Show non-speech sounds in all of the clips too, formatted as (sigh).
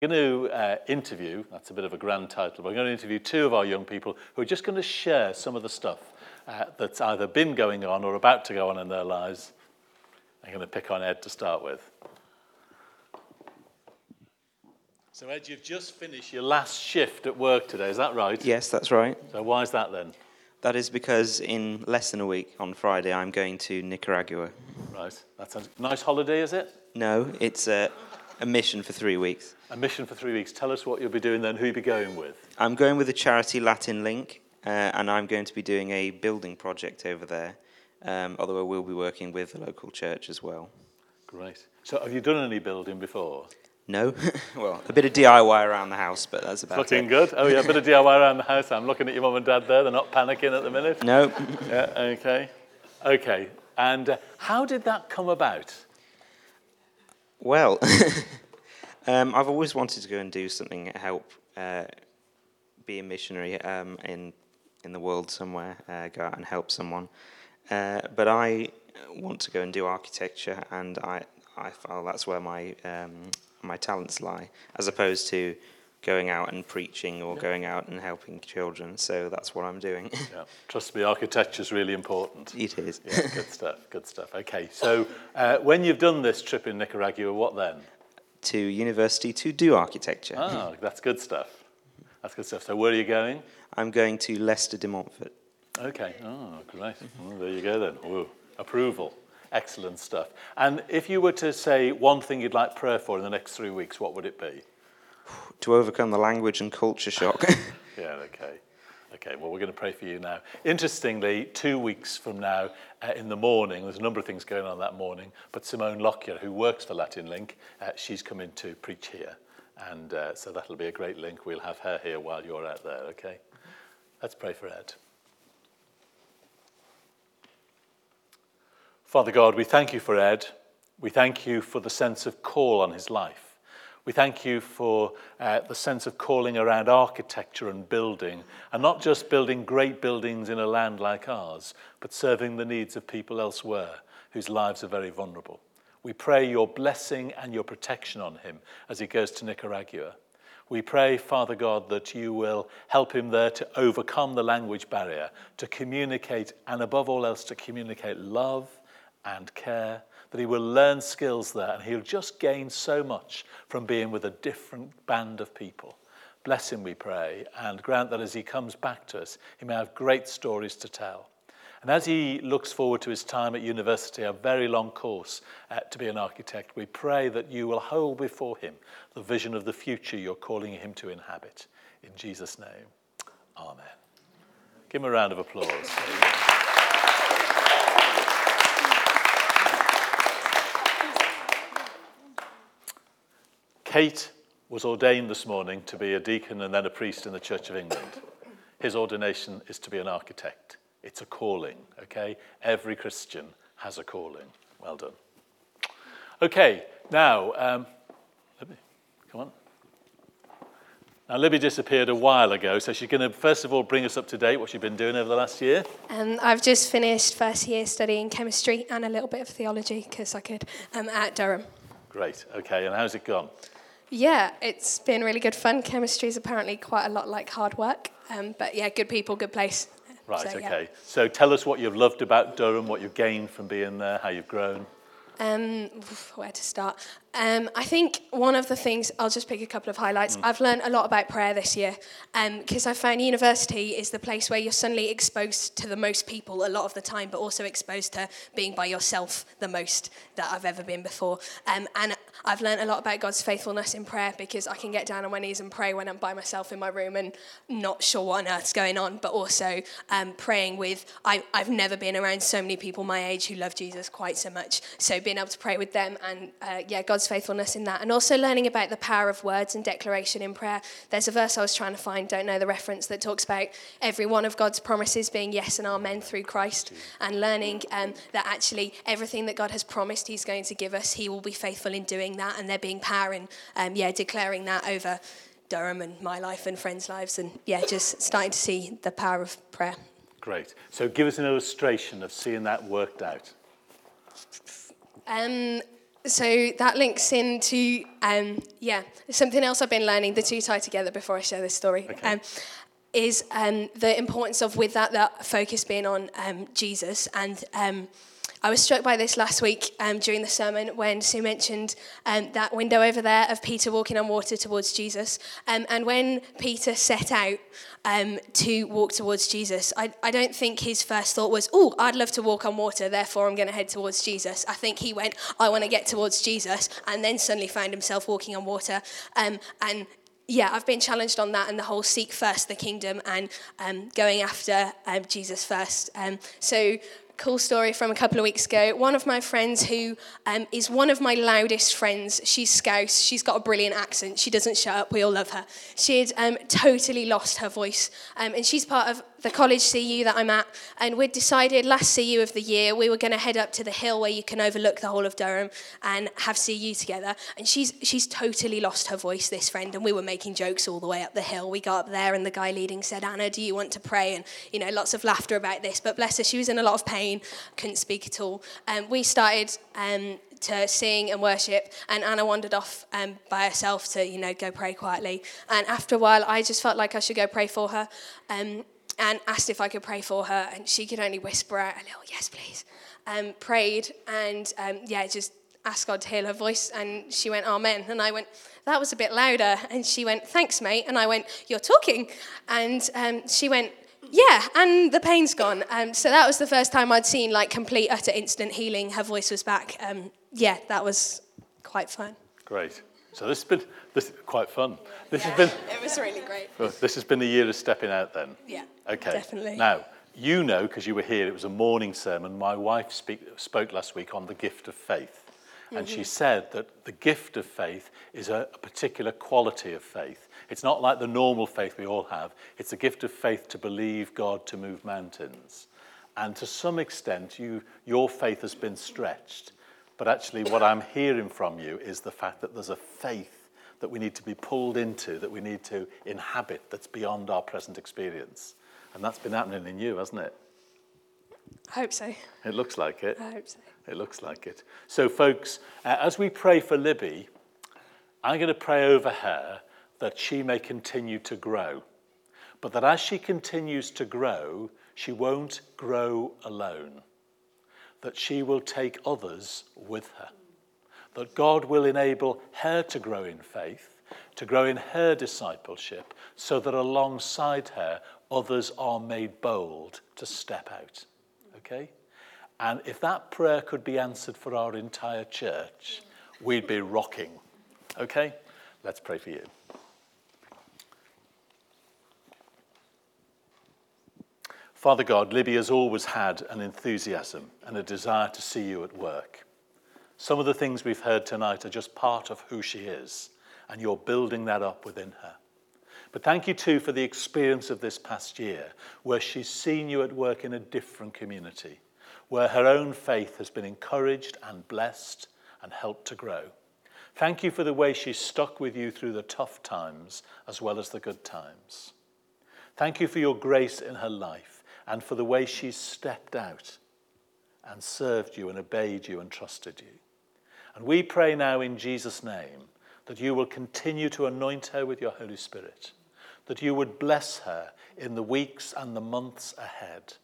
going to uh, interview, that's a bit of a grand title, but I'm going to interview two of our young people who are just going to share some of the stuff uh, that's either been going on or about to go on in their lives. I'm going to pick on Ed to start with. So, Ed, you've just finished your last shift at work today, is that right? Yes, that's right. So, why is that then? That is because in less than a week on Friday, I'm going to Nicaragua. Right. That's a nice holiday, is it? No, it's a, a mission for three weeks. A mission for three weeks. Tell us what you'll be doing then, who you'll be going with. I'm going with the charity Latin Link, uh, and I'm going to be doing a building project over there, um, although I will be working with the local church as well. Great. So, have you done any building before? No, (laughs) well, a bit of DIY around the house, but that's about Looking it. good. Oh, yeah, a bit of (laughs) DIY around the house. I'm looking at your mum and dad there. They're not panicking at the minute. No, (laughs) Yeah, okay. Okay. And uh, how did that come about? well, um, I've always wanted to go and do something to help uh, be a missionary um, in in the world somewhere, uh, go out and help someone. Uh, but I want to go and do architecture, and I I feel that's where my um, my talents lie, as opposed to going out and preaching or going out and helping children. So that's what I'm doing. Yeah. (laughs) Trust me, architecture is really important. it is. Yeah, good stuff, good stuff. Okay, so uh, when you've done this trip in Nicaragua, what then? To university to do architecture. Ah, that's good stuff. That's good stuff. So where are you going? I'm going to Leicester de Montfort. Okay. Oh, great. Well, there you go then. Ooh, approval. Excellent stuff. And if you were to say one thing you'd like prayer for in the next three weeks, what would it be? (sighs) to overcome the language and culture shock. (laughs) Yeah, okay. Okay, well, we're going to pray for you now. Interestingly, two weeks from now uh, in the morning, there's a number of things going on that morning, but Simone Lockyer, who works for Latin Link, uh, she's coming to preach here. And uh, so that'll be a great link. We'll have her here while you're out there, okay? Let's pray for Ed. Father God, we thank you for Ed. We thank you for the sense of call on his life. We thank you for uh, the sense of calling around architecture and building, and not just building great buildings in a land like ours, but serving the needs of people elsewhere whose lives are very vulnerable. We pray your blessing and your protection on him as he goes to Nicaragua. We pray, Father God, that you will help him there to overcome the language barrier, to communicate, and above all else, to communicate love and care, that he will learn skills there and he'll just gain so much from being with a different band of people. Bless him, we pray, and grant that as he comes back to us, he may have great stories to tell. And as he looks forward to his time at university, a very long course uh, to be an architect, we pray that you will hold before him the vision of the future you're calling him to inhabit. In Jesus' name, amen. Give him a round of applause. Kate was ordained this morning to be a deacon and then a priest in the Church of England. His ordination is to be an architect. It's a calling, okay? Every Christian has a calling. Well done. Okay, now, um, Libby, come on. Now, Libby disappeared a while ago, so she's going to first of all bring us up to date what she's been doing over the last year. Um, I've just finished first year studying chemistry and a little bit of theology because I could um, at Durham. Great, okay, and how's it gone? Yeah, it's been really good fun. Chemistry is apparently quite a lot like hard work, um, but yeah, good people, good place. Right, So, yeah. okay. So tell us what you've loved about Durham, what you've gained from being there, how you've grown. Um, where to start? Um, I think one of the things, I'll just pick a couple of highlights. I've learned a lot about prayer this year because I found university is the place where you're suddenly exposed to the most people a lot of the time, but also exposed to being by yourself the most that I've ever been before. Um, and I've learned a lot about God's faithfulness in prayer because I can get down on my knees and pray when I'm by myself in my room and not sure what on earth's going on, but also um, praying with, I, I've never been around so many people my age who love Jesus quite so much. So being able to pray with them and, uh, yeah, God's faithfulness in that. And also learning about the power of words and declaration in prayer. There's a verse I was trying to find, don't know the reference, that talks about every one of God's promises being yes and amen through Christ and learning um, that actually everything that God has promised He's going to give us, He will be faithful in doing that. And there being power in, um, yeah, declaring that over Durham and my life and friends' lives. And yeah, just starting to see the power of prayer. Great. So give us an illustration of seeing that worked out. Um, so that links into um, yeah something else I've been learning. The two tie together before I share this story. Okay. Um, is um, the importance of with that that focus being on um, Jesus and. I was struck by this last week um, during the sermon when Sue mentioned um, that window over there of Peter walking on water towards Jesus. Um, and when Peter set out um, to walk towards Jesus, I, I don't think his first thought was, oh, I'd love to walk on water, therefore I'm going to head towards Jesus. I think he went, I want to get towards Jesus, and then suddenly found himself walking on water. Um, and yeah, I've been challenged on that and the whole seek first the kingdom and um, going after um, Jesus first. Um, so cool story from a couple of weeks ago. One of my friends, who um, is one of my loudest friends, she's Scouse. She's got a brilliant accent. She doesn't shut up. We all love her. She had um, totally lost her voice. Um, and she's part of the college CU that I'm at. And we'd decided last CU of the year we were going to head up to the hill where you can overlook the whole of Durham and have CU together. And she's, she's totally lost her voice, this friend. And we were making jokes all the way up the hill. We got up there and the guy leading said, Anna, do you want to pray? And, you know, lots of laughter about this. But bless her, she was in a lot of pain couldn't speak at all. Um, we started um, to sing and worship, and Anna wandered off um, by herself to, you know, go pray quietly. And after a while, I just felt like I should go pray for her, um, and asked if I could pray for her, and she could only whisper out a little, "Yes, please." Um, prayed, and um, yeah, just asked God to heal her voice, and she went, Amen. And I went, That was a bit louder. And she went, Thanks, mate. And I went, You're talking. And um, she went, yeah, and the pain's gone. Um, so that was the first time I'd seen like complete, utter, instant healing. Her voice was back. Um, yeah, that was quite fun. Great. So this has been this quite fun. This has been It was really great. (laughs) this has been a year of stepping out then. Yeah. Okay. Definitely. Now you know because you were here. It was a morning sermon. My wife speak, spoke last week on the gift of faith, and she mm-hmm. said that the gift of faith is a, a particular quality of faith. It's not like the normal faith we all have. It's a gift of faith to believe God to move mountains. And to some extent, you, your faith has been stretched. But actually, what I'm hearing from you is the fact that there's a faith that we need to be pulled into, that we need to inhabit, that's beyond our present experience. And that's been happening in you, hasn't it? I hope so. It looks like it. I hope so. It looks like it. So, folks, uh, as we pray for Libby, I'm going to pray over her that she may continue to grow. But that as she continues to grow, she won't grow alone. That she will take others with her. That God will enable her to grow in faith, to grow in her discipleship, so that alongside her, others are made bold to step out. Okay? And if that prayer could be answered for our entire church, we'd be rocking. Okay? Let's pray for you. Father God, Libby has always had an enthusiasm and a desire to see you at work. Some of the things we've heard tonight are just part of who she is, and you're building that up within her. But thank you too for the experience of this past year, where she's seen you at work in a different community, where her own faith has been encouraged and blessed and helped to grow. Thank you for the way she's stuck with you through the tough times as well as the good times. Thank you for your grace in her life and for the way she's stepped out and served you and obeyed you and trusted you. And we pray now in Jesus' name that you will continue to anoint her with your Holy Spirit, that you would bless her in the weeks and the months ahead,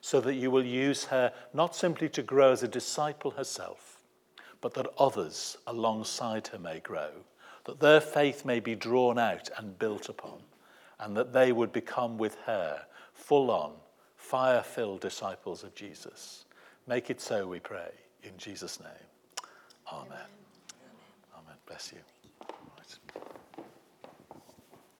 so that you will use her not simply to grow as a disciple herself, but that others alongside her may grow, that their faith may be drawn out and built upon, and that they would become with her full on, fire filled disciples of Jesus. Make it so, we pray, in Jesus' name. Amen. Amen. Bless you.